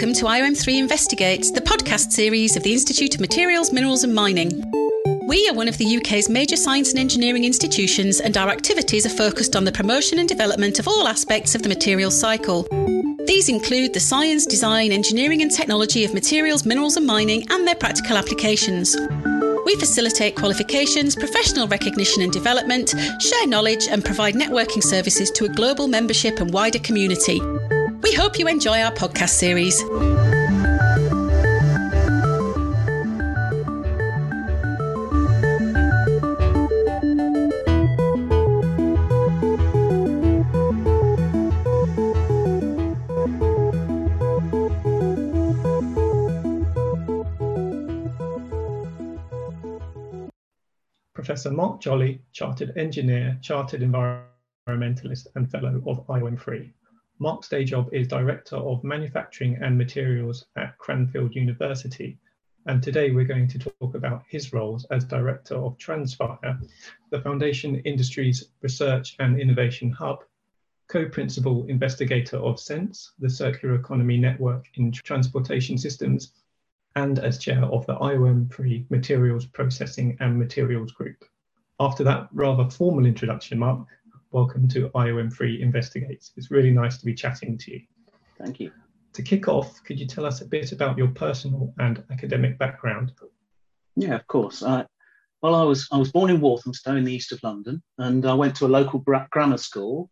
Welcome to IOM3 Investigates, the podcast series of the Institute of Materials, Minerals and Mining. We are one of the UK's major science and engineering institutions, and our activities are focused on the promotion and development of all aspects of the materials cycle. These include the science, design, engineering, and technology of materials, minerals, and mining, and their practical applications. We facilitate qualifications, professional recognition and development, share knowledge, and provide networking services to a global membership and wider community. We hope you enjoy our podcast series. Professor Mark Jolly, Chartered Engineer, Chartered Environmentalist and Fellow of IOM3. Mark's day job is Director of Manufacturing and Materials at Cranfield University. And today we're going to talk about his roles as Director of Transfire, the Foundation Industries Research and Innovation Hub, co-principal investigator of CENTS, the Circular Economy Network in Transportation Systems, and as chair of the IOM3 Materials Processing and Materials Group. After that rather formal introduction, Mark, welcome to IOM3 Investigates. It's really nice to be chatting to you. Thank you. To kick off, could you tell us a bit about your personal and academic background? Yeah, of course. Uh, well, I was I was born in Walthamstow in the east of London, and I went to a local grammar school.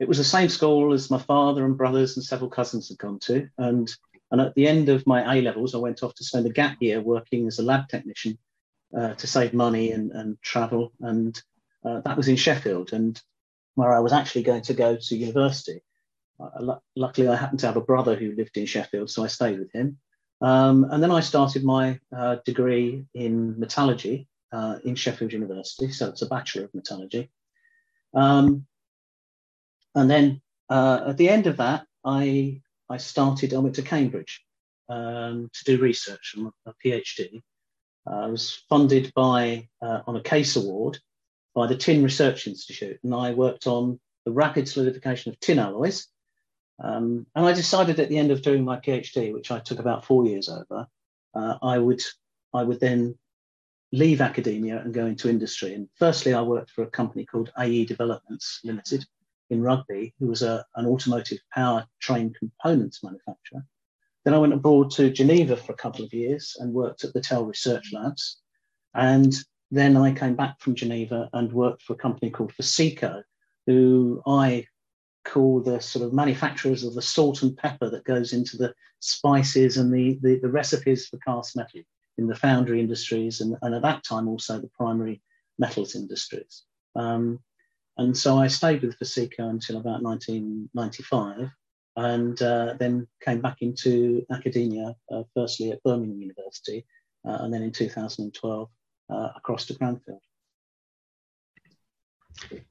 It was the same school as my father and brothers and several cousins had gone to, and and at the end of my A levels, I went off to spend a gap year working as a lab technician uh, to save money and, and travel, and uh, that was in Sheffield. And where I was actually going to go to university. Uh, luckily, I happened to have a brother who lived in Sheffield, so I stayed with him. Um, and then I started my uh, degree in metallurgy uh, in Sheffield University, so it's a Bachelor of Metallurgy. Um, and then uh, at the end of that, I, I started, I went to Cambridge um, to do research, and a PhD. I was funded by, uh, on a case award by the Tin Research Institute, and I worked on the rapid solidification of tin alloys. Um, and I decided at the end of doing my PhD, which I took about four years over, uh, I would I would then leave academia and go into industry. And firstly, I worked for a company called AE Developments Limited in Rugby, who was a, an automotive power train components manufacturer. Then I went abroad to Geneva for a couple of years and worked at the TEL Research Labs. And then I came back from Geneva and worked for a company called Foseco, who I call the sort of manufacturers of the salt and pepper that goes into the spices and the, the, the recipes for cast metal in the foundry industries and, and, at that time also the primary metals industries. Um, and so I stayed with Foseco until about 1995 and uh, then came back into academia, uh, firstly at Birmingham University, uh, and then in 2012 uh, across to Cranfield.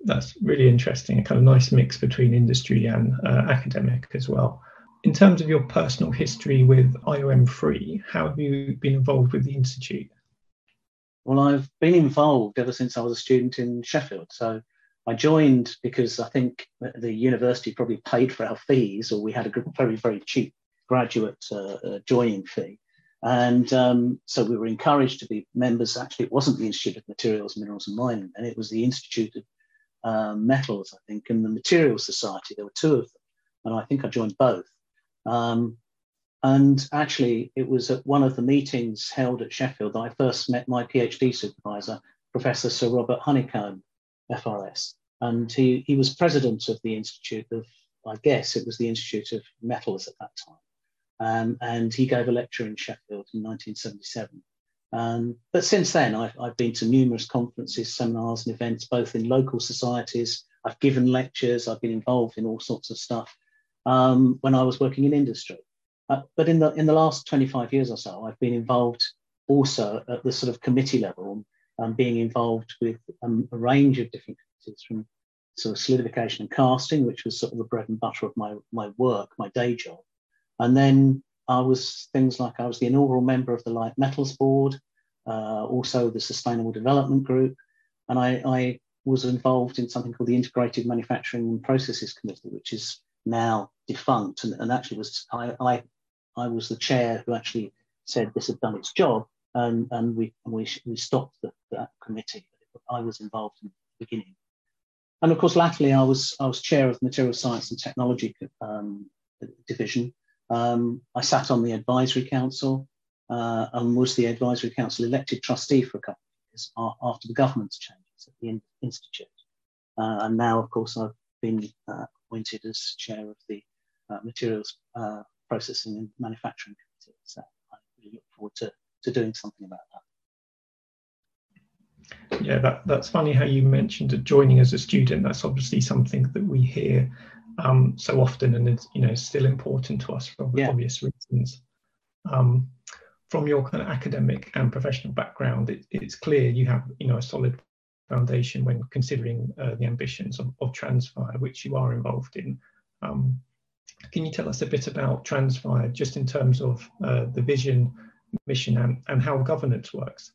That's really interesting, a kind of nice mix between industry and uh, academic as well. In terms of your personal history with IOM3, how have you been involved with the Institute? Well, I've been involved ever since I was a student in Sheffield. So I joined because I think the university probably paid for our fees, or we had a very, very cheap graduate uh, uh, joining fee. And um, so we were encouraged to be members. Actually, it wasn't the Institute of Materials, Minerals and Mining, and it was the Institute of um, Metals, I think, and the Materials Society. There were two of them, and I think I joined both. Um, and actually, it was at one of the meetings held at Sheffield that I first met my PhD supervisor, Professor Sir Robert Honeycombe, FRS. And he, he was president of the Institute of, I guess it was the Institute of Metals at that time. Um, and he gave a lecture in Sheffield in 1977. Um, but since then, I've, I've, been to numerous conferences, seminars, and events, both in local societies. I've given lectures. I've been involved in all sorts of stuff um, when I was working in industry. Uh, but in the in the last 25 years or so, I've been involved also at the sort of committee level, um, being involved with um, a range of different committees, from sort of solidification and casting, which was sort of the bread and butter of my my work, my day job, and then I was things like I was the inaugural member of the Light Metals Board, uh, also the Sustainable Development Group, and I, I, was involved in something called the Integrated Manufacturing and Processes Committee, which is now defunct, and, and actually was I, I I was the chair who actually said this had done its job, and, and we we, we stopped the, that committee. I was involved in the beginning, and of course, latterly I was I was chair of the Material Science and Technology um, division. Um, I sat on the advisory council uh, and was the advisory council elected trustee for a couple of years after the government's changes at the institute. Uh, and now, of course, I've been uh, appointed as chair of the uh, materials uh, processing and manufacturing committee. So I really look forward to, to doing something about that. Yeah, that, that's funny how you mentioned joining as a student. That's obviously something that we hear um, so often and it's you know still important to us for yeah. obvious reasons. Um, from your kind of academic and professional background, it, it's clear you have you know a solid foundation when considering uh, the ambitions of, of Transfire, which you are involved in. Um, can you tell us a bit about Transfire, just in terms of uh, the vision, mission, and, and how governance works?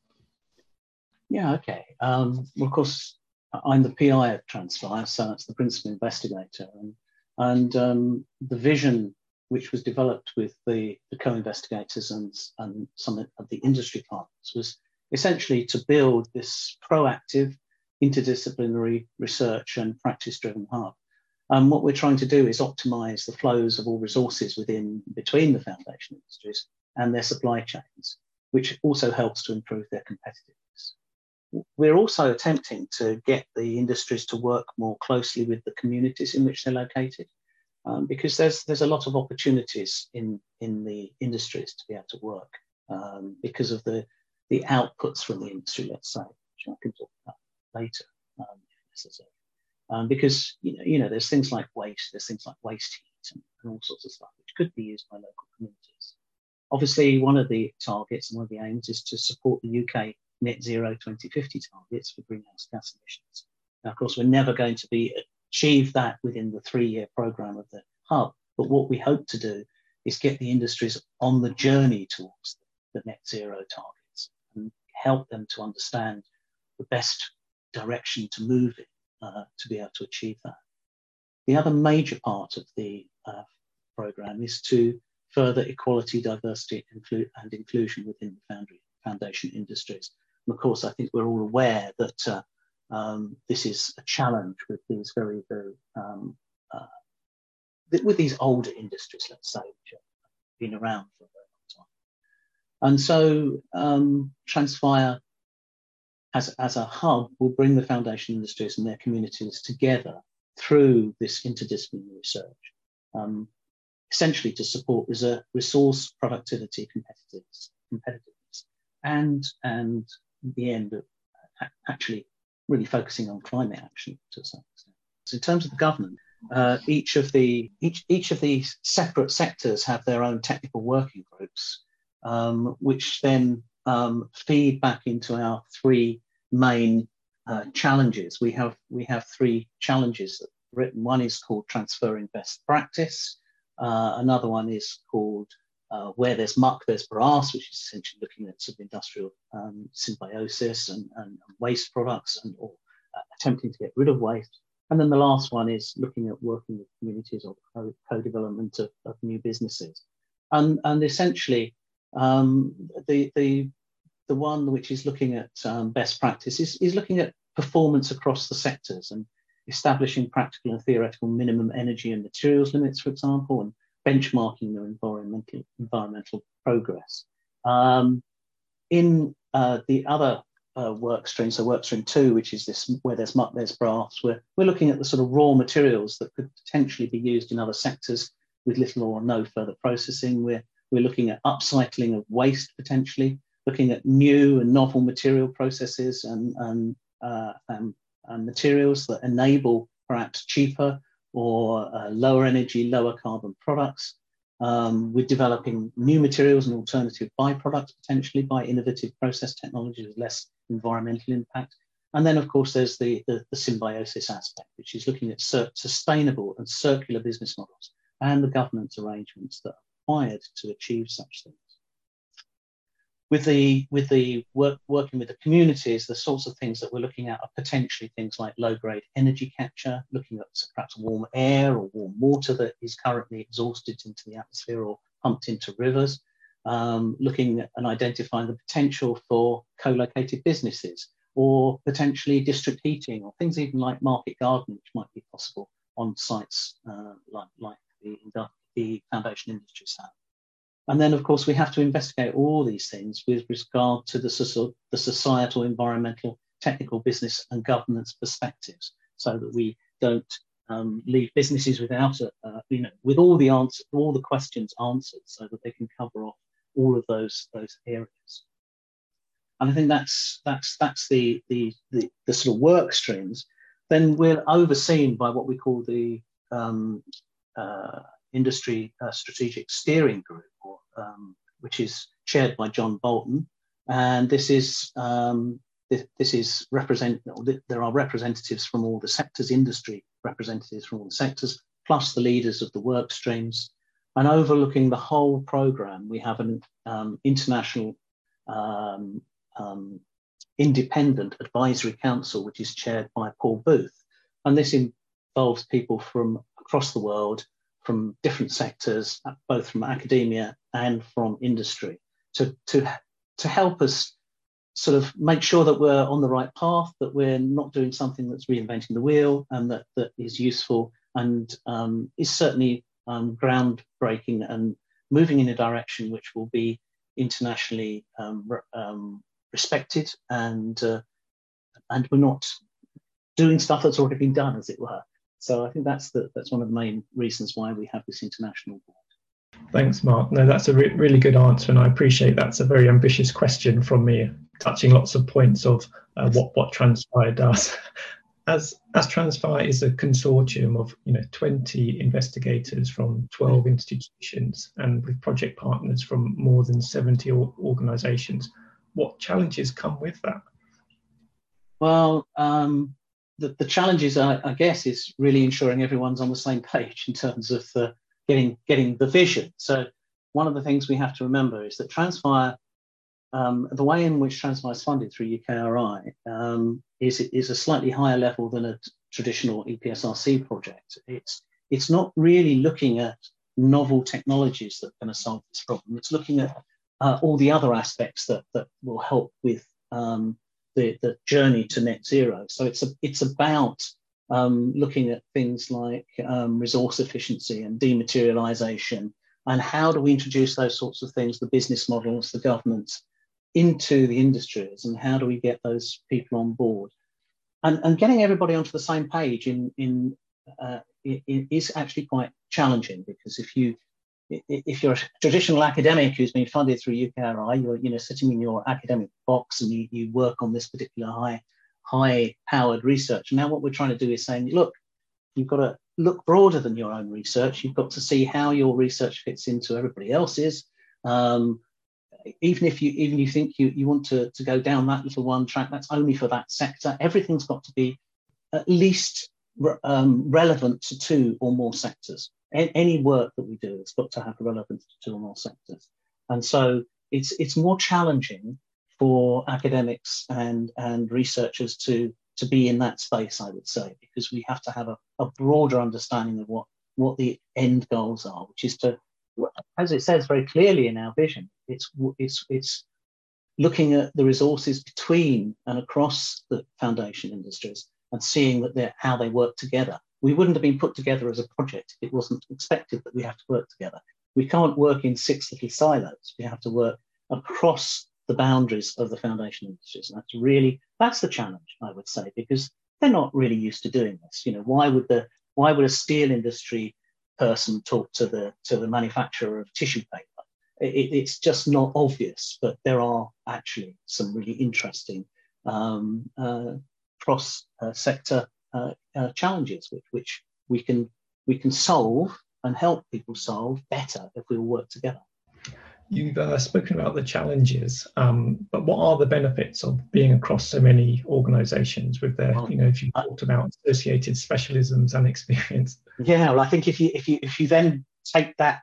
Yeah, okay. Um, well, of course, I'm the PI of Transfire, so that's the principal investigator. And, and um, the vision, which was developed with the, the co-investigators and, and some of the industry partners, was essentially to build this proactive, interdisciplinary research and practice-driven hub And what we're trying to do is optimize the flows of all resources within between the foundation industries and their supply chains, which also helps to improve their competitiveness. We're also attempting to get the industries to work more closely with the communities in which they're located, um, because there's there's a lot of opportunities in in the industries to be able to work um, because of the the outputs from the industry, let's say, which I can talk about later um, if necessary. Um, because you know, you know, there's things like waste, there's things like waste heat and, and, all sorts of stuff which could be used by local communities. Obviously, one of the targets and one of the aims is to support the UK net zero 2050 targets for greenhouse gas emissions. Now, of course, we're never going to be achieve that within the three-year program of the hub, but what we hope to do is get the industries on the journey towards the net zero targets and help them to understand the best direction to move in uh, to be able to achieve that. The other major part of the uh, program is to further equality, diversity, and inclusion within the foundry, foundation industries. And of course, I think we're all aware that uh, um, this is a challenge with these very, very, um, uh, with these older industries, let's say, which have been around for a very long time. And so um, Transfire as, as a hub will bring the foundation industries and their communities together through this interdisciplinary research, um, essentially to support resource productivity competitiveness, competitiveness and, and the end of actually really focusing on climate action to some extent. So in terms of the government, uh, each of the each each of the separate sectors have their own technical working groups, um, which then um, feed back into our three main uh, challenges. We have we have three challenges written. One is called transferring best practice. Uh, another one is called uh, where there's muck, there's brass, which is essentially looking at sort of industrial um, symbiosis and, and, waste products and or uh, attempting to get rid of waste. And then the last one is looking at working with communities or co-development of, of, new businesses. And, and essentially, um, the, the the one which is looking at um, best practice is, is looking at performance across the sectors and establishing practical and theoretical minimum energy and materials limits, for example, and benchmarking their environmental, environmental progress. Um, in uh, the other uh, work stream, so work stream two, which is this where there's there's brass, we're, we're looking at the sort of raw materials that could potentially be used in other sectors with little or no further processing. We're, we're looking at upcycling of waste potentially looking at new and novel material processes and, and, uh, and, and materials that enable perhaps cheaper or uh, lower energy, lower carbon products. Um, we're developing new materials and alternative byproducts potentially by innovative process technologies with less environmental impact. And then, of course, there's the, the, the symbiosis aspect, which is looking at sustainable and circular business models and the governance arrangements that are required to achieve such things with the with the work working with the communities, the sorts of things that we're looking at are potentially things like low grade energy capture, looking at perhaps warm air or warm water that is currently exhausted into the atmosphere or pumped into rivers, um, looking at and identifying the potential for co-located businesses or potentially district heating or things even like market garden, which might be possible on sites uh, like, like the, the foundation industries have. And then, of course, we have to investigate all these things with regard to the, the societal, environmental, technical, business, and governance perspectives, so that we don't um, leave businesses without a, uh, you know, with all the answers, all the questions answered, so that they can cover off all of those those areas. And I think that's that's that's the the the, the sort of work streams. Then we're overseen by what we call the um, uh, industry uh, strategic steering group, um, which is chaired by John Bolton. And this is um, this, this, is represent. There are representatives from all the sectors, industry representatives from all the sectors, plus the leaders of the work streams. And overlooking the whole program, we have an um, international um, um, independent advisory council, which is chaired by Paul Booth. And this involves people from across the world from different sectors, both from academia and from industry, to, to, to help us sort of make sure that we're on the right path, that we're not doing something that's reinventing the wheel and that, that is useful and um, is certainly um, groundbreaking and moving in a direction which will be internationally um, um respected and uh, and we're not doing stuff that's already been done, as it were. So I think that's the, that's one of the main reasons why we have this international board. Thanks, Mark. No, that's a re- really good answer, and I appreciate that's a very ambitious question from me, touching lots of points of uh, what what Transfire does. As as Transfire is a consortium of you know 20 investigators from 12 institutions and with project partners from more than 70 organisations, what challenges come with that? Well, um, the, the challenges, I, I, guess, is really ensuring everyone's on the same page in terms of uh, getting getting the vision. So one of the things we have to remember is that Transfire, um, the way in which Transfire is funded through UKRI um, is is a slightly higher level than a traditional EPSRC project. It's it's not really looking at novel technologies that are going to solve this problem. It's looking at uh, all the other aspects that that will help with um, the, the journey to net zero. So it's a, it's about um, looking at things like um, resource efficiency and dematerialization, and how do we introduce those sorts of things, the business models, the governments, into the industries, and how do we get those people on board, and, and getting everybody onto the same page in in uh, is actually quite challenging because if you if you're a traditional academic who's been funded through UKRI, you're you know sitting in your academic box and you, you work on this particular high high powered research. Now what we're trying to do is saying, look, you've got to look broader than your own research. You've got to see how your research fits into everybody else's. Um, even if you even you think you, you want to, to go down that little one track, that's only for that sector. Everything's got to be at least um, relevant to two or more sectors any work that we do has got to have relevance to two or more sectors. And so it's, it's more challenging for academics and, and researchers to, to be in that space, I would say, because we have to have a, a broader understanding of what, what the end goals are, which is to, as it says very clearly in our vision, it's, it's, it's looking at the resources between and across the foundation industries and seeing that how they work together we wouldn't have been put together as a project it wasn't expected that we have to work together. We can't work in six little silos. We have to work across the boundaries of the foundation industries. And that's really that's the challenge, I would say, because they're not really used to doing this. You know, why would the why would a steel industry person talk to the to the manufacturer of tissue paper? It, it's just not obvious, but there are actually some really interesting um, uh, cross uh, sector uh, uh, challenges which, which we can we can solve and help people solve better if we all work together. You've uh, spoken about the challenges, um, but what are the benefits of being across so many organisations with their, well, you know, if you talked about associated specialisms and experience? Yeah, well, I think if you if you if you then take that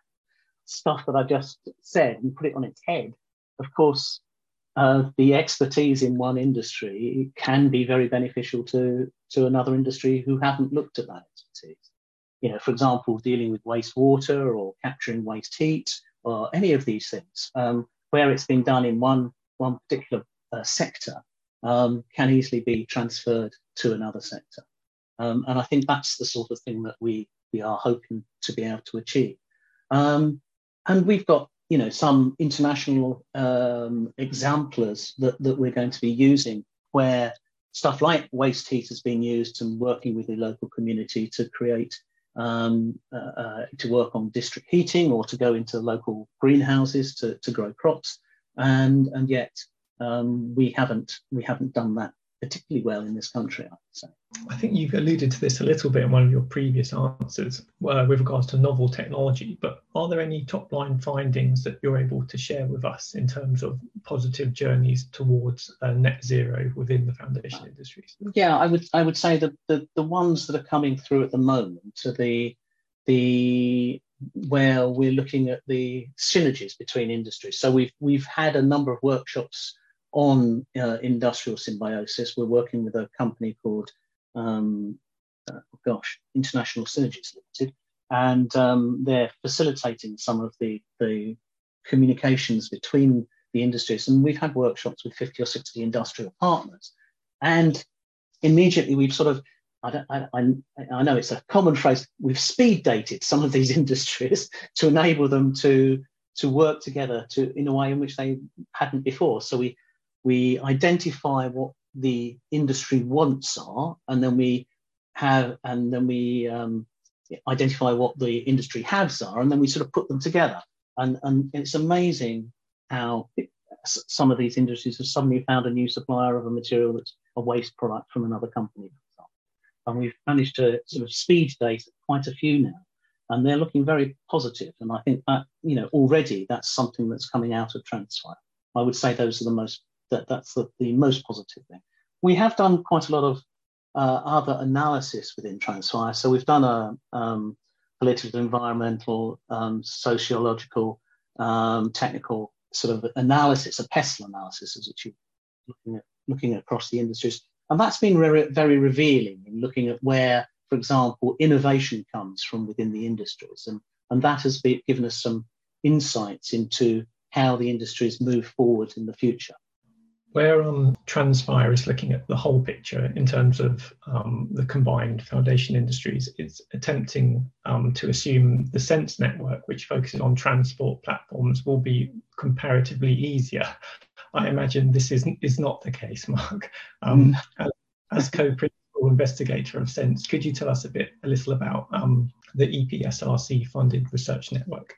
stuff that I just said and put it on its head, of course, uh, the expertise in one industry can be very beneficial to, to another industry who haven't looked at that expertise. You know, for example, dealing with wastewater or capturing waste heat or any of these things, um, where it's been done in one, one particular uh, sector, um, can easily be transferred to another sector. Um, and I think that's the sort of thing that we, we are hoping to be able to achieve. Um, and we've got you know some international um, exemplars that, that we're going to be using where stuff like waste heat has been used and working with the local community to create um, uh, uh, to work on district heating or to go into local greenhouses to, to grow crops. And and yet um, we haven't we haven't done that particularly well in this country, I would say. I think you've alluded to this a little bit in one of your previous answers uh, with regards to novel technology, but are there any top line findings that you're able to share with us in terms of positive journeys towards uh, net zero within the foundation industries? Yeah, I would I would say that the, the ones that are coming through at the moment are the the where we're looking at the synergies between industries. So we've we've had a number of workshops on uh, industrial symbiosis. We're working with a company called, um, uh, gosh, International Synergies Limited, and um, they're facilitating some of the, the communications between the industries. And we've had workshops with 50 or 60 industrial partners. And immediately we've sort of, I, I, I know it's a common phrase, we've speed dated some of these industries to enable them to, to work together to, in a way in which they hadn't before. So we, we identify what the industry wants are, and then we have, and then we um, identify what the industry haves are, and then we sort of put them together. And, and it's amazing how it, some of these industries have suddenly found a new supplier of a material that's a waste product from another company. And we've managed to sort of speed date quite a few now, and they're looking very positive. And I think that, you know, already that's something that's coming out of Transfire. I would say those are the most that that's the, the most positive thing. We have done quite a lot of uh, other analysis within Transfire. So we've done a um, political, environmental, um, sociological, um, technical sort of analysis, a PESTEL analysis, as it's looking at looking across the industries, and that's been re- very revealing in looking at where, for example, innovation comes from within the industries, and and that has been, given us some insights into how the industries move forward in the future where um, Transfire is looking at the whole picture in terms of um, the combined foundation industries, it's attempting um, to assume the CENTS network, which focuses on transport platforms, will be comparatively easier. I imagine this is, is not the case, Mark. Um, mm. As co-principal investigator of CENTS, could you tell us a bit, a little about um, the EPSRC funded research network?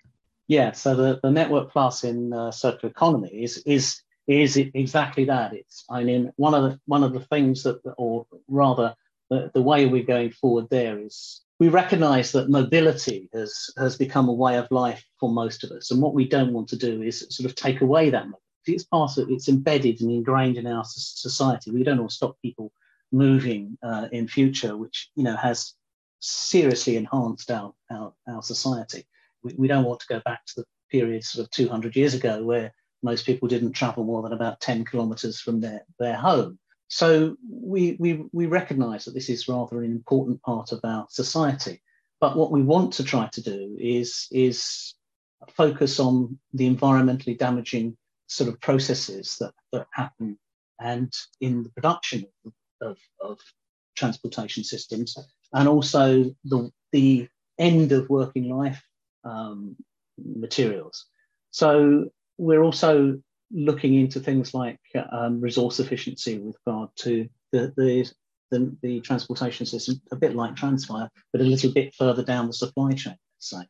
Yeah, so the, the Network Plus in uh, circular economy is, is is it exactly that. It's I mean one of the one of the things that, or rather, the, the way we're going forward there is we recognise that mobility has has become a way of life for most of us, and what we don't want to do is sort of take away that mobility. It's part of it's embedded and ingrained in our society. We don't want to stop people moving uh, in future, which you know has seriously enhanced our our, our society. We, we don't want to go back to the period sort of 200 years ago where most people didn't travel more than about 10 kilometers from their, their home. So we, we, we recognize that this is rather an important part of our society. But what we want to try to do is, is focus on the environmentally damaging sort of processes that, that happen and in the production of, of, of transportation systems and also the, the end of working life um, materials. So we're also looking into things like um, resource efficiency with regard to the, the, the, the, transportation system, a bit like Transfire, but a little bit further down the supply chain, let's say.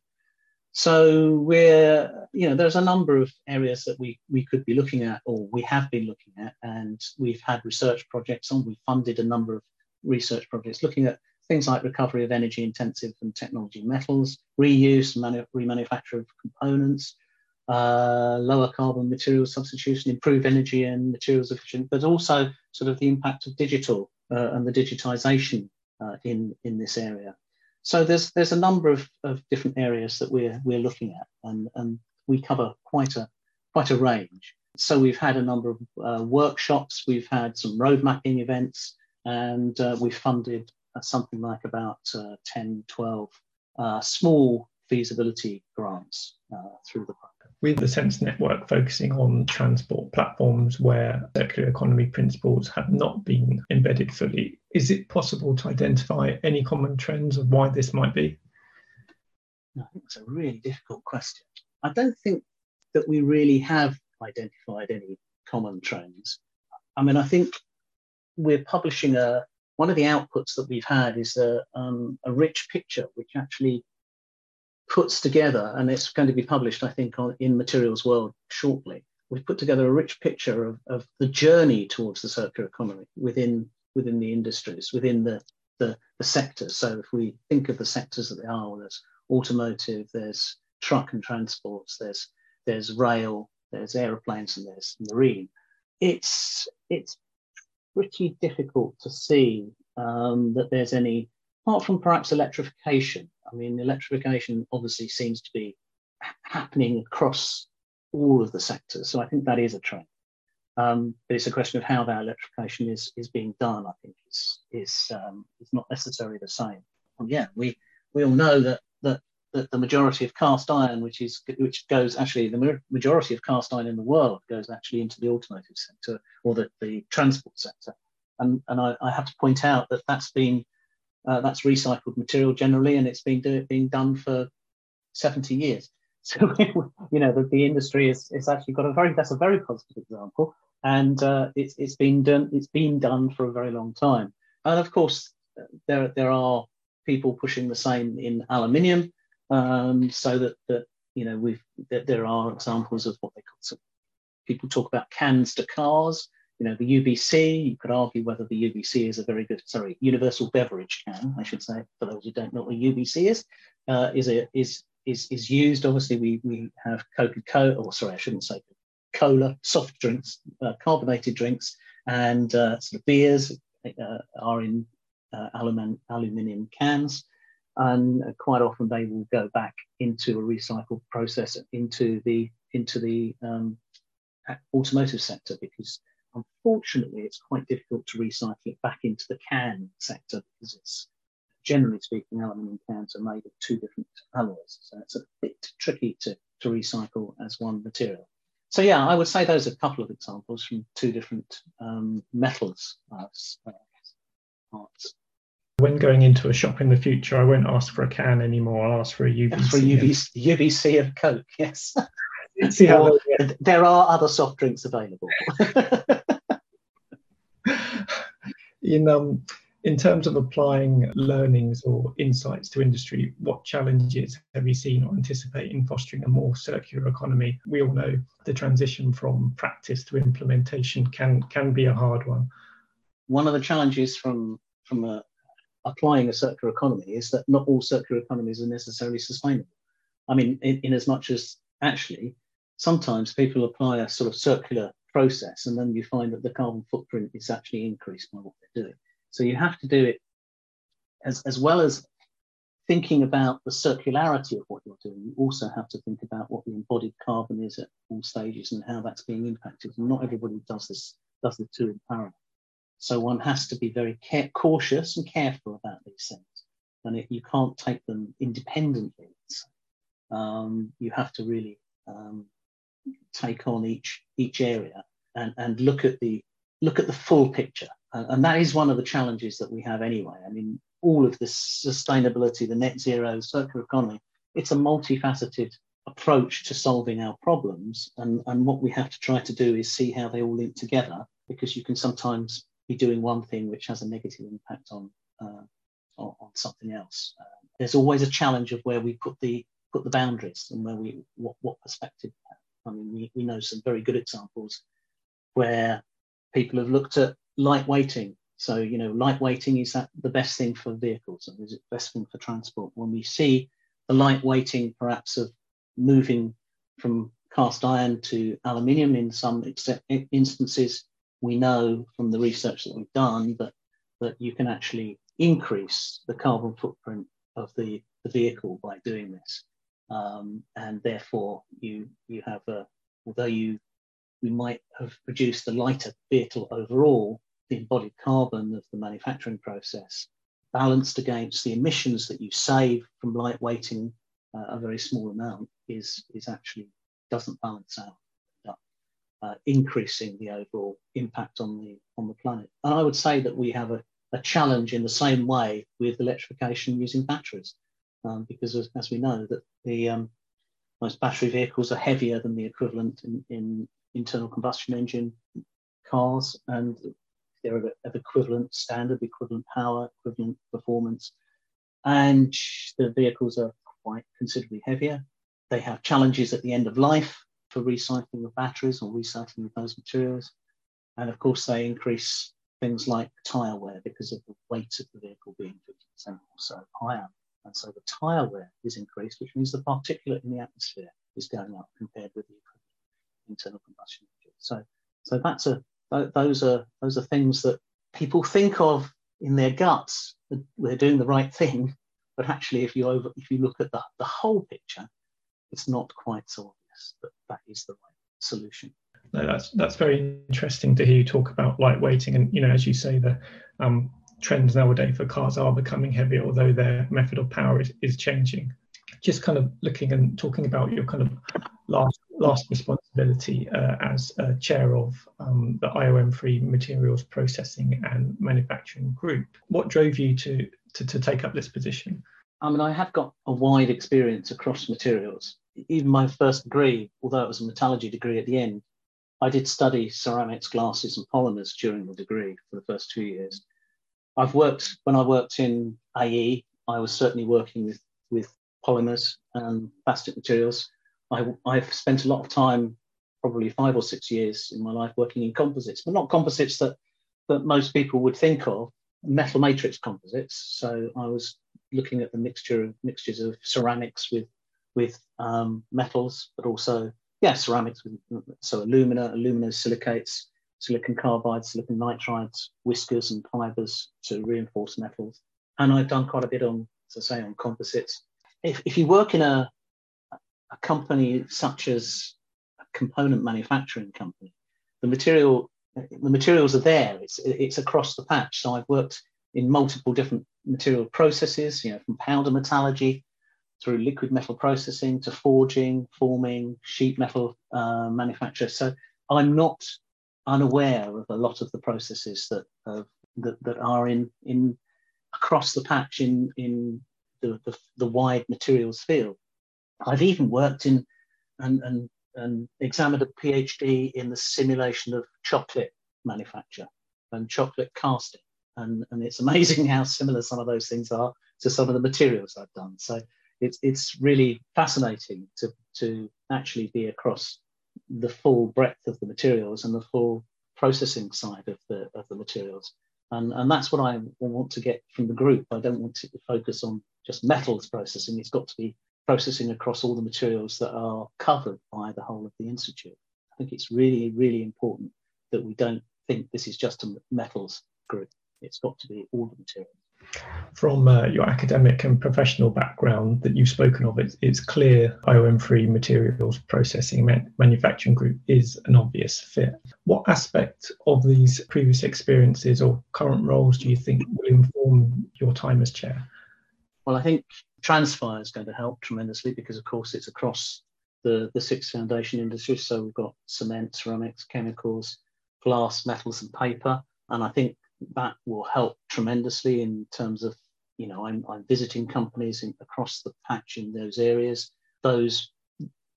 So we're, you know, there's a number of areas that we, we could be looking at, or we have been looking at, and we've had research projects on. We funded a number of research projects looking at things like recovery of energy intensive and technology metals, reuse and manu- remanufacture of components, uh, lower carbon material substitution, improve energy and materials efficient, but also sort of the impact of digital uh, and the digitization uh, in, in this area. So there's there's a number of, of different areas that we're we're looking at, and, and we cover quite a quite a range. So we've had a number of uh, workshops, we've had some road mapping events, and uh, we've funded uh, something like about 10, 12 small feasibility grants through the. With the CENTS Network focusing on transport platforms where circular economy principles have not been embedded fully, is it possible to identify any common trends of why this might be? I think it's a really difficult question. I don't think that we really have identified any common trends. I mean, I think we're publishing a one of the outputs that we've had is a, um, a rich picture which actually puts together, and it's going to be published, I think, on, in Materials World shortly. We've put together a rich picture of, of the journey towards the circular economy within within the industries, within the, the, the sectors. So if we think of the sectors that they are, well, there's automotive, there's truck and transports, there's there's rail, there's aeroplanes, and there's marine. It's it's pretty difficult to see um, that there's any, apart from perhaps electrification. I mean, electrification obviously seems to be happening across all of the sectors. So I think that is a trend. Um, but it's a question of how that electrification is is being done. I think is is um, is not necessarily the same. And yeah, we we all know that that that the majority of cast iron, which is which goes actually the majority of cast iron in the world goes actually into the automotive sector or the, the transport sector, and and I, I have to point out that that's been uh, that's recycled material generally, and it's been do, being done for 70 years. So you know the, the industry is it's actually got a very that's a very positive example, and uh, it's it's been done it's been done for a very long time, and of course there there are people pushing the same in aluminium um, so that that you know we've that there are examples of what they call some, people talk about cans to cars. You know, the UBC, you could argue whether the UBC is a very good, sorry, universal beverage can, I should say, for those who don't know what a UBC is, uh, is, a, is, is, is used. Obviously, we, we have Coca-Cola, or sorry, I shouldn't say cola, soft drinks, uh, carbonated drinks, and uh, sort of beers uh, are in uh, aluminium cans and quite often they will go back into a recycled process into the into the um, automotive sector because unfortunately it's quite difficult to recycle it back into the can sector because it's generally speaking aluminium cans are made of two different alloys so it's a bit tricky to, to recycle as one material so yeah i would say those are a couple of examples from two different um, metals uh, parts when going into a shop in the future, I won't ask for a can anymore. I'll ask for a UBC. For UBC, UBC of Coke, yes. See how there are other soft drinks available. in um, in terms of applying learnings or insights to industry, what challenges have you seen or anticipate in fostering a more circular economy? We all know the transition from practice to implementation can can be a hard one. One of the challenges from from a, applying a circular economy is that not all circular economies are necessarily sustainable. I mean, in, in as much as actually sometimes people apply a sort of circular process and then you find that the carbon footprint is actually increased by what they're doing. So you have to do it as, as well as thinking about the circularity of what you're doing, you also have to think about what the embodied carbon is at all stages and how that's being impacted. And not everybody does this, does the two in parallel. So one has to be very care- cautious and careful about these things. And it, you can't take them independently. Um, you have to really um, take on each each area and, and look at the look at the full picture. And, and that is one of the challenges that we have anyway. I mean, all of this sustainability, the net zero, circular economy, it's a multifaceted approach to solving our problems. And, and what we have to try to do is see how they all link together because you can sometimes be doing one thing which has a negative impact on uh, on, on, something else. Uh, there's always a challenge of where we put the put the boundaries and where we what, what perspective. I mean, we, we know some very good examples where people have looked at light weighting. So you know, light weighting is that the best thing for vehicles and is it best thing for transport? When we see the light weighting perhaps of moving from cast iron to aluminium in some instances we know from the research that we've done that, that you can actually increase the carbon footprint of the, the vehicle by doing this. Um, and therefore, you, you have a, although you, you might have produced a lighter vehicle overall, the embodied carbon of the manufacturing process balanced against the emissions that you save from lightweighting uh, a very small amount is, is actually doesn't balance out, uh, increasing the overall impact on the on the planet. And I would say that we have a, a challenge in the same way with electrification using batteries, um, because as, as, we know that the um, most battery vehicles are heavier than the equivalent in, in internal combustion engine cars, and they're of, equivalent standard, equivalent power, equivalent performance, and the vehicles are quite considerably heavier. They have challenges at the end of life for recycling of batteries or recycling of those materials. And of course, they increase things like tyre wear because of the weight of the vehicle being 50% or so higher. And so the tyre wear is increased, which means the particulate in the atmosphere is going up compared with the internal combustion engine. So, so that's a those are those are things that people think of in their guts they're doing the right thing, but actually, if you over if you look at the, the whole picture, it's not quite so obvious that that is the right solution. No, that's that's very interesting to hear you talk about lightweighting, and you know, as you say, the um, trends nowadays for cars are becoming heavier, although their method of power is, is changing. Just kind of looking and talking about your kind of last last responsibility uh, as uh, chair of um, the IOM3 materials processing and manufacturing group. What drove you to, to, to take up this position? I mean, I have got a wide experience across materials. Even my first degree, although it was a metallurgy degree at the end, I did study ceramics, glasses, and polymers during the degree for the first two years. I've worked, when I worked in AE, I was certainly working with, with polymers and plastic materials. I, I've spent a lot of time, probably five or six years in my life, working in composites, but not composites that, that most people would think of, metal matrix composites. So I was looking at the mixture of mixtures of ceramics with with um, metals, but also yeah, ceramics with so alumina, alumina silicates, silicon carbide, silicon nitrides, whiskers and fibers to reinforce metals. And I've done quite a bit on, as I say, on composites. If, if you work in a, a company such as a component manufacturing company, the material the materials are there. It's it's across the patch. So I've worked in multiple different material processes, you know, from powder metallurgy through liquid metal processing to forging, forming, sheet metal uh, manufacture. So I'm not unaware of a lot of the processes that uh, that, that are in in across the patch in in the, the, the wide materials field. I've even worked in and, and, and examined a PhD in the simulation of chocolate manufacture and chocolate casting. And, and it's amazing how similar some of those things are to some of the materials I've done. So it's, it's really fascinating to, to actually be across the full breadth of the materials and the full processing side of the, of the materials. And, and that's what I want to get from the group. I don't want to focus on just metals processing. It's got to be processing across all the materials that are covered by the whole of the Institute. I think it's really, really important that we don't think this is just a metals group. It's got to be all the materials. From uh, your academic and professional background that you've spoken of, it's, it's clear IOM3 materials processing man- manufacturing group is an obvious fit. What aspect of these previous experiences or current roles do you think will inform your time as chair? Well, I think Transfire is going to help tremendously because, of course, it's across the, the six foundation industries. So we've got cement, ceramics, chemicals, glass, metals, and paper. And I think that will help tremendously in terms of, you know, I'm, I'm visiting companies in, across the patch in those areas. Those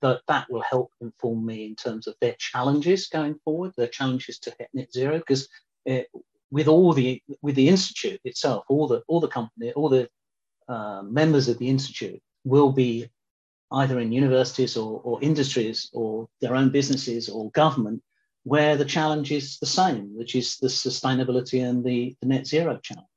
that that will help inform me in terms of their challenges going forward, their challenges to hit net zero. Because uh, with all the with the institute itself, all the all the company, all the uh, members of the institute will be either in universities or, or industries or their own businesses or government where the challenge is the same, which is the sustainability and the, the net zero challenge.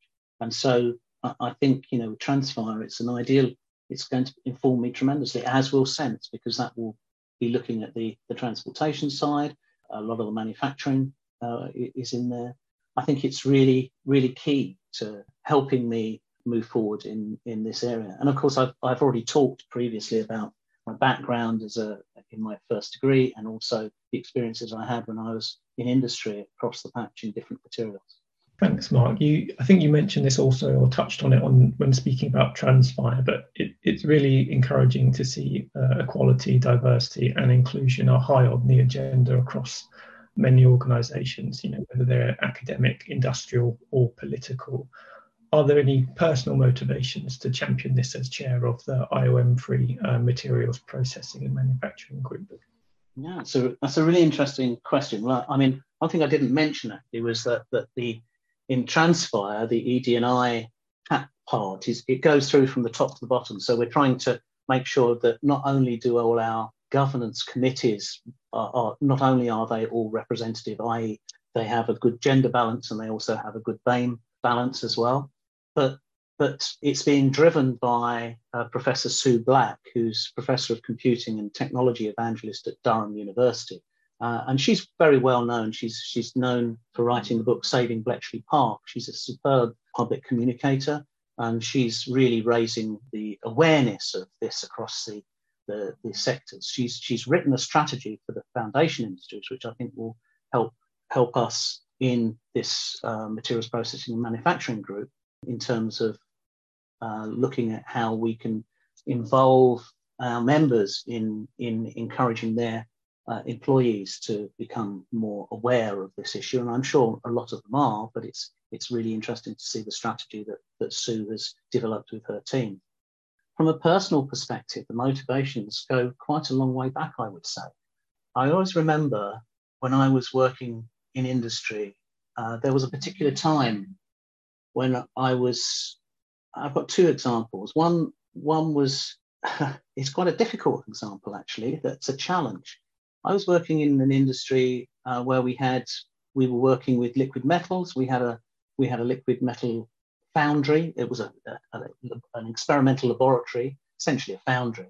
And so I, I think, you know, Transfire, it's an ideal, it's going to inform me tremendously, as will CENTS, because that will be looking at the, the transportation side. A lot of the manufacturing uh, is in there. I think it's really, really key to helping me move forward in in this area. And of course, I've I've already talked previously about my background as a in my first degree and also the experiences I had when I was in industry across the patch in different materials. Thanks, Mark. You, I think you mentioned this also or touched on it on when speaking about Transfire, but it, it's really encouraging to see uh, equality, diversity, and inclusion are high on the agenda across many organisations. You know, whether they're academic, industrial, or political. Are there any personal motivations to champion this as chair of the IOM3 uh, materials processing and manufacturing group? Yeah, so that's a really interesting question. Well, I mean, one thing I didn't mention actually was that that the in Transfire, the ED&I part is it goes through from the top to the bottom. So we're trying to make sure that not only do all our governance committees are, are not only are they all representative, i.e., they have a good gender balance and they also have a good BAME balance as well, but but it's being driven by uh, Professor Sue Black, who's Professor of Computing and Technology Evangelist at Durham University. Uh, and she's very well known. She's, she's known for writing the book Saving Bletchley Park. She's a superb public communicator, and she's really raising the awareness of this across the, the, the sectors. She's, she's written a strategy for the foundation industries, which I think will help, help us in this uh, materials processing and manufacturing group in terms of uh, looking at how we can involve our members in, in encouraging their uh, employees to become more aware of this issue. And I'm sure a lot of them are, but it's, it's really interesting to see the strategy that, that Sue has developed with her team. From a personal perspective, the motivations go quite a long way back, I would say. I always remember when I was working in industry, uh, there was a particular time when I was, I've got two examples. One, one was, it's quite a difficult example actually, that's a challenge. I was working in an industry uh, where we had we were working with liquid metals. We had a we had a liquid metal foundry. It was a, a, a, an experimental laboratory, essentially a foundry,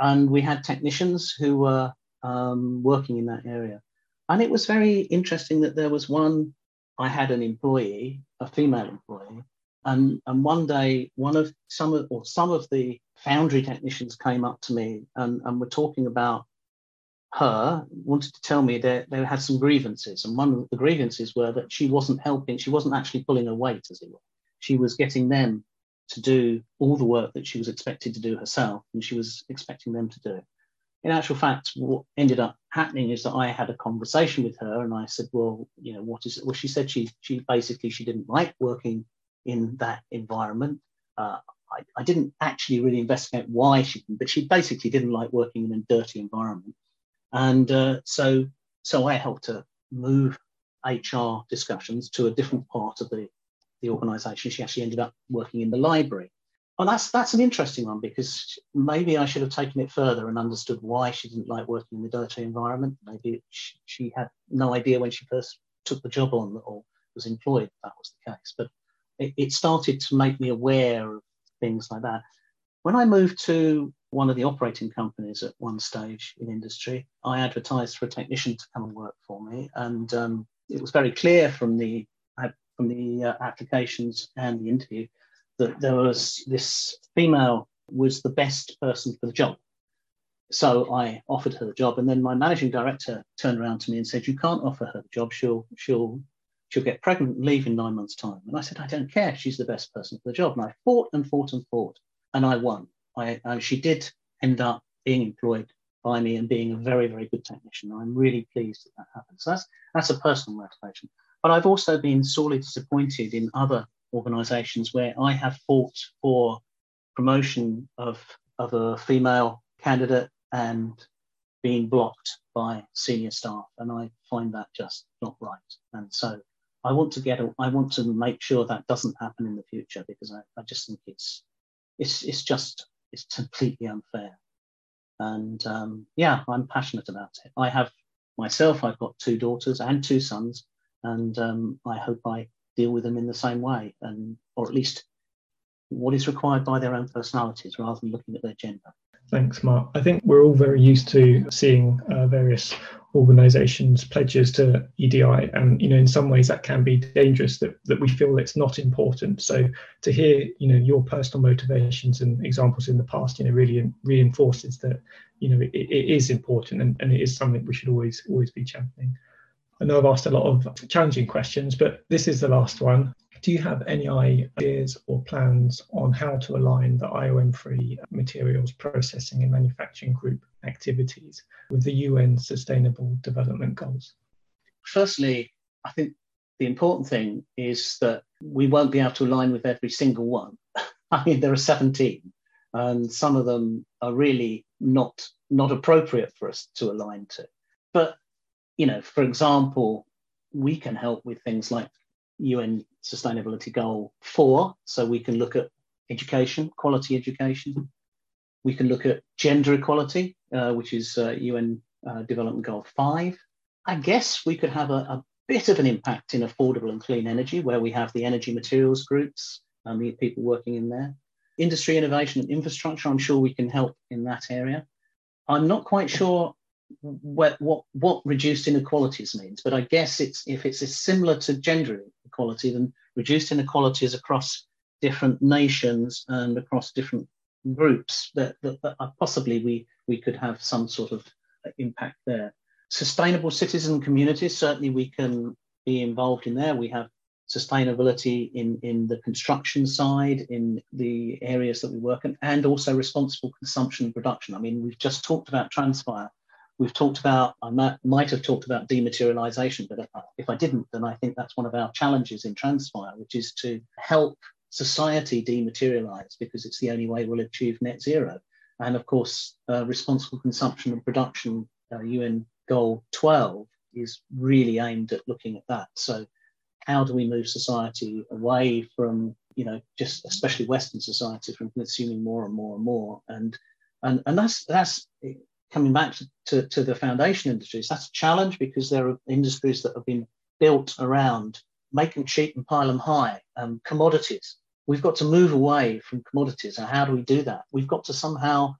and we had technicians who were um, working in that area. And it was very interesting that there was one. I had an employee, a female employee, and and one day one of some of or some of the foundry technicians came up to me and, and were talking about her wanted to tell me that they had some grievances. And one of the grievances were that she wasn't helping, she wasn't actually pulling her weight, as it were. She was getting them to do all the work that she was expected to do herself, and she was expecting them to do it. In actual fact, what ended up happening is that I had a conversation with her, and I said, "Well, you know, what is it?" Well, she said she she basically she didn't like working in that environment. Uh, I, I, didn't actually really investigate why she, but she basically didn't like working in a dirty environment. And uh, so, so I helped her move HR discussions to a different part of the, the organization. She actually ended up working in the library. And that's, that's an interesting one because maybe I should have taken it further and understood why she didn't like working in the dirty environment. Maybe she, she had no idea when she first took the job on or was employed that was the case. But it, it started to make me aware of things like that. When I moved to one of the operating companies at one stage in industry, I advertised for a technician to come and work for me, and um, it was very clear from the uh, from the uh, applications and the interview that there was this female was the best person for the job. So I offered her the job, and then my managing director turned around to me and said, "You can't offer her the job. She'll she'll she'll get pregnant and leave in nine months' time." And I said, "I don't care. She's the best person for the job." And I fought and fought and fought, and I won. I, uh, she did end up being employed by me and being a very, very good technician. I'm really pleased that that happened. So that's, that's a personal motivation. But I've also been sorely disappointed in other organisations where I have fought for promotion of, of a female candidate and being blocked by senior staff. And I find that just not right. And so I want to get, a, I want to make sure that doesn't happen in the future because I, I just think it's, it's, it's just it's completely unfair. And um, yeah, I'm passionate about it. I have myself, I've got two daughters and two sons, and um, I hope I deal with them in the same way, and or at least what is required by their own personalities rather than looking at their gender. Thanks, Mark. I think we're all very used to seeing uh, various organisations pledges to EDI, and you know, in some ways that can be dangerous. That that we feel it's not important. So to hear, you know, your personal motivations and examples in the past, you know, really reinforces that, you know, it, it is important and, and it is something we should always always be championing. I know I've asked a lot of challenging questions, but this is the last one. Do you have any ideas or plans on how to align the IOM3 materials processing and manufacturing group activities with the UN Sustainable Development Goals? Firstly, I think the important thing is that we won't be able to align with every single one. I mean, there are 17, and some of them are really not, not appropriate for us to align to. But, you know, for example, we can help with things like UN Sustainability Goal 4. So we can look at education, quality education. We can look at gender equality, uh, which is uh, UN uh, Development Goal 5. I guess we could have a, a, bit of an impact in affordable and clean energy, where we have the energy materials groups and the people working in there. Industry, innovation, and infrastructure, I'm sure we can help in that area. I'm not quite sure what, what, what reduced inequalities means, but I guess it's if it's similar to gender equality, then reduced inequalities across different nations and across different groups that, that, that possibly we, we could have some sort of impact there. Sustainable citizen communities, certainly we can be involved in there. We have sustainability in, in the construction side, in the areas that we work in, and also responsible consumption and production. I mean, we've just talked about Transfire We've talked about, I might, have talked about dematerialization, but if I didn't, then I think that's one of our challenges in Transfire, which is to help society dematerialize because it's the only way we'll achieve net zero. And of course, uh, responsible consumption and production, uh, UN goal 12, is really aimed at looking at that. So, how do we move society away from, you know, just especially Western society from consuming more and more and more? And and and that's that's coming back to, to, to, the foundation industries, that's a challenge because there are industries that have been built around making cheap and pile them high, um, commodities. We've got to move away from commodities. And how do we do that? We've got to somehow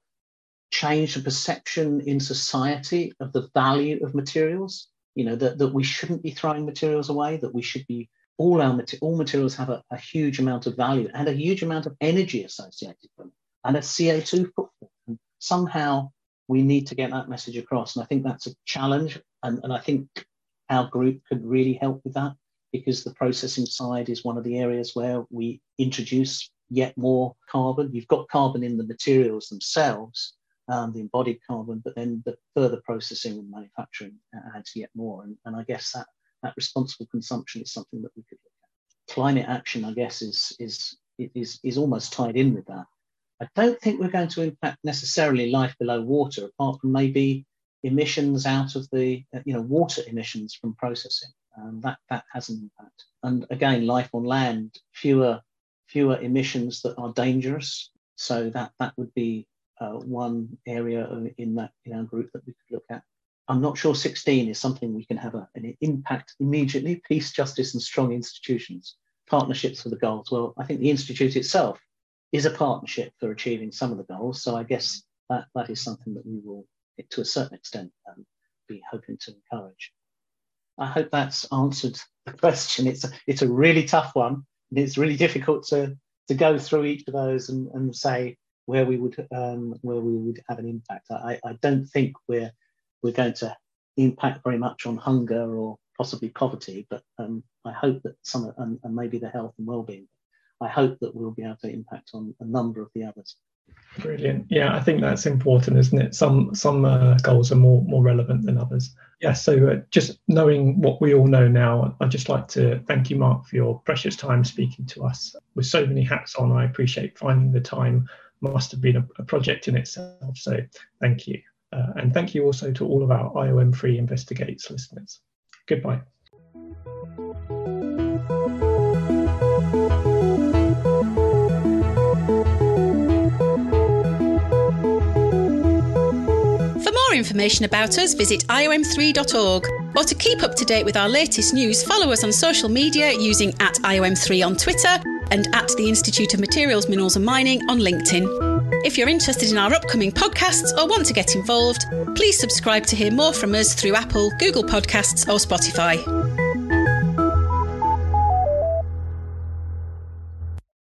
change the perception in society of the value of materials. You know, that, that we shouldn't be throwing materials away, that we should be all our all materials have a, a huge amount of value and a huge amount of energy associated with them and a CO2 footprint. And somehow we need to get that message across. And I think that's a challenge. And, and I think our group could really help with that because the processing side is one of the areas where we introduce yet more carbon. You've got carbon in the materials themselves, um, the embodied carbon, but then the further processing and manufacturing adds yet more. And, and I guess that, that responsible consumption is something that we could look at. Climate action, I guess, is, is, is, is almost tied in with that. I don't think we're going to impact necessarily life below water, apart from maybe emissions out of the, you know, water emissions from processing. Um, that, that has an impact. And again, life on land, fewer, fewer emissions that are dangerous. So that, that would be uh, one area in that in our group that we could look at. I'm not sure 16 is something we can have a, an impact immediately. Peace, justice, and strong institutions, partnerships for the goals. Well, I think the institute itself is a partnership for achieving some of the goals. So I guess that, that is something that we will, to a certain extent, um, be hoping to encourage. I hope that's answered the question. It's a, it's a really tough one. And it's really difficult to, to go through each of those and, and say where we would um, where we would have an impact. I, I don't think we're we're going to impact very much on hunger or possibly poverty, but um, I hope that some and, and maybe the health and well-being I hope that we'll be able to impact on a number of the others. Brilliant. Yeah, I think that's important, isn't it? Some some uh, goals are more more relevant than others. Yeah. So uh, just knowing what we all know now, I'd just like to thank you, Mark, for your precious time speaking to us. With so many hats on, I appreciate finding the time. Must have been a, a project in itself. So thank you, uh, and thank you also to all of our IOM3 Investigates listeners. Goodbye. Information about us, visit iom3.org. Or to keep up to date with our latest news, follow us on social media using at IOM3 on Twitter and at the Institute of Materials, Minerals and Mining on LinkedIn. If you're interested in our upcoming podcasts or want to get involved, please subscribe to hear more from us through Apple, Google Podcasts, or Spotify.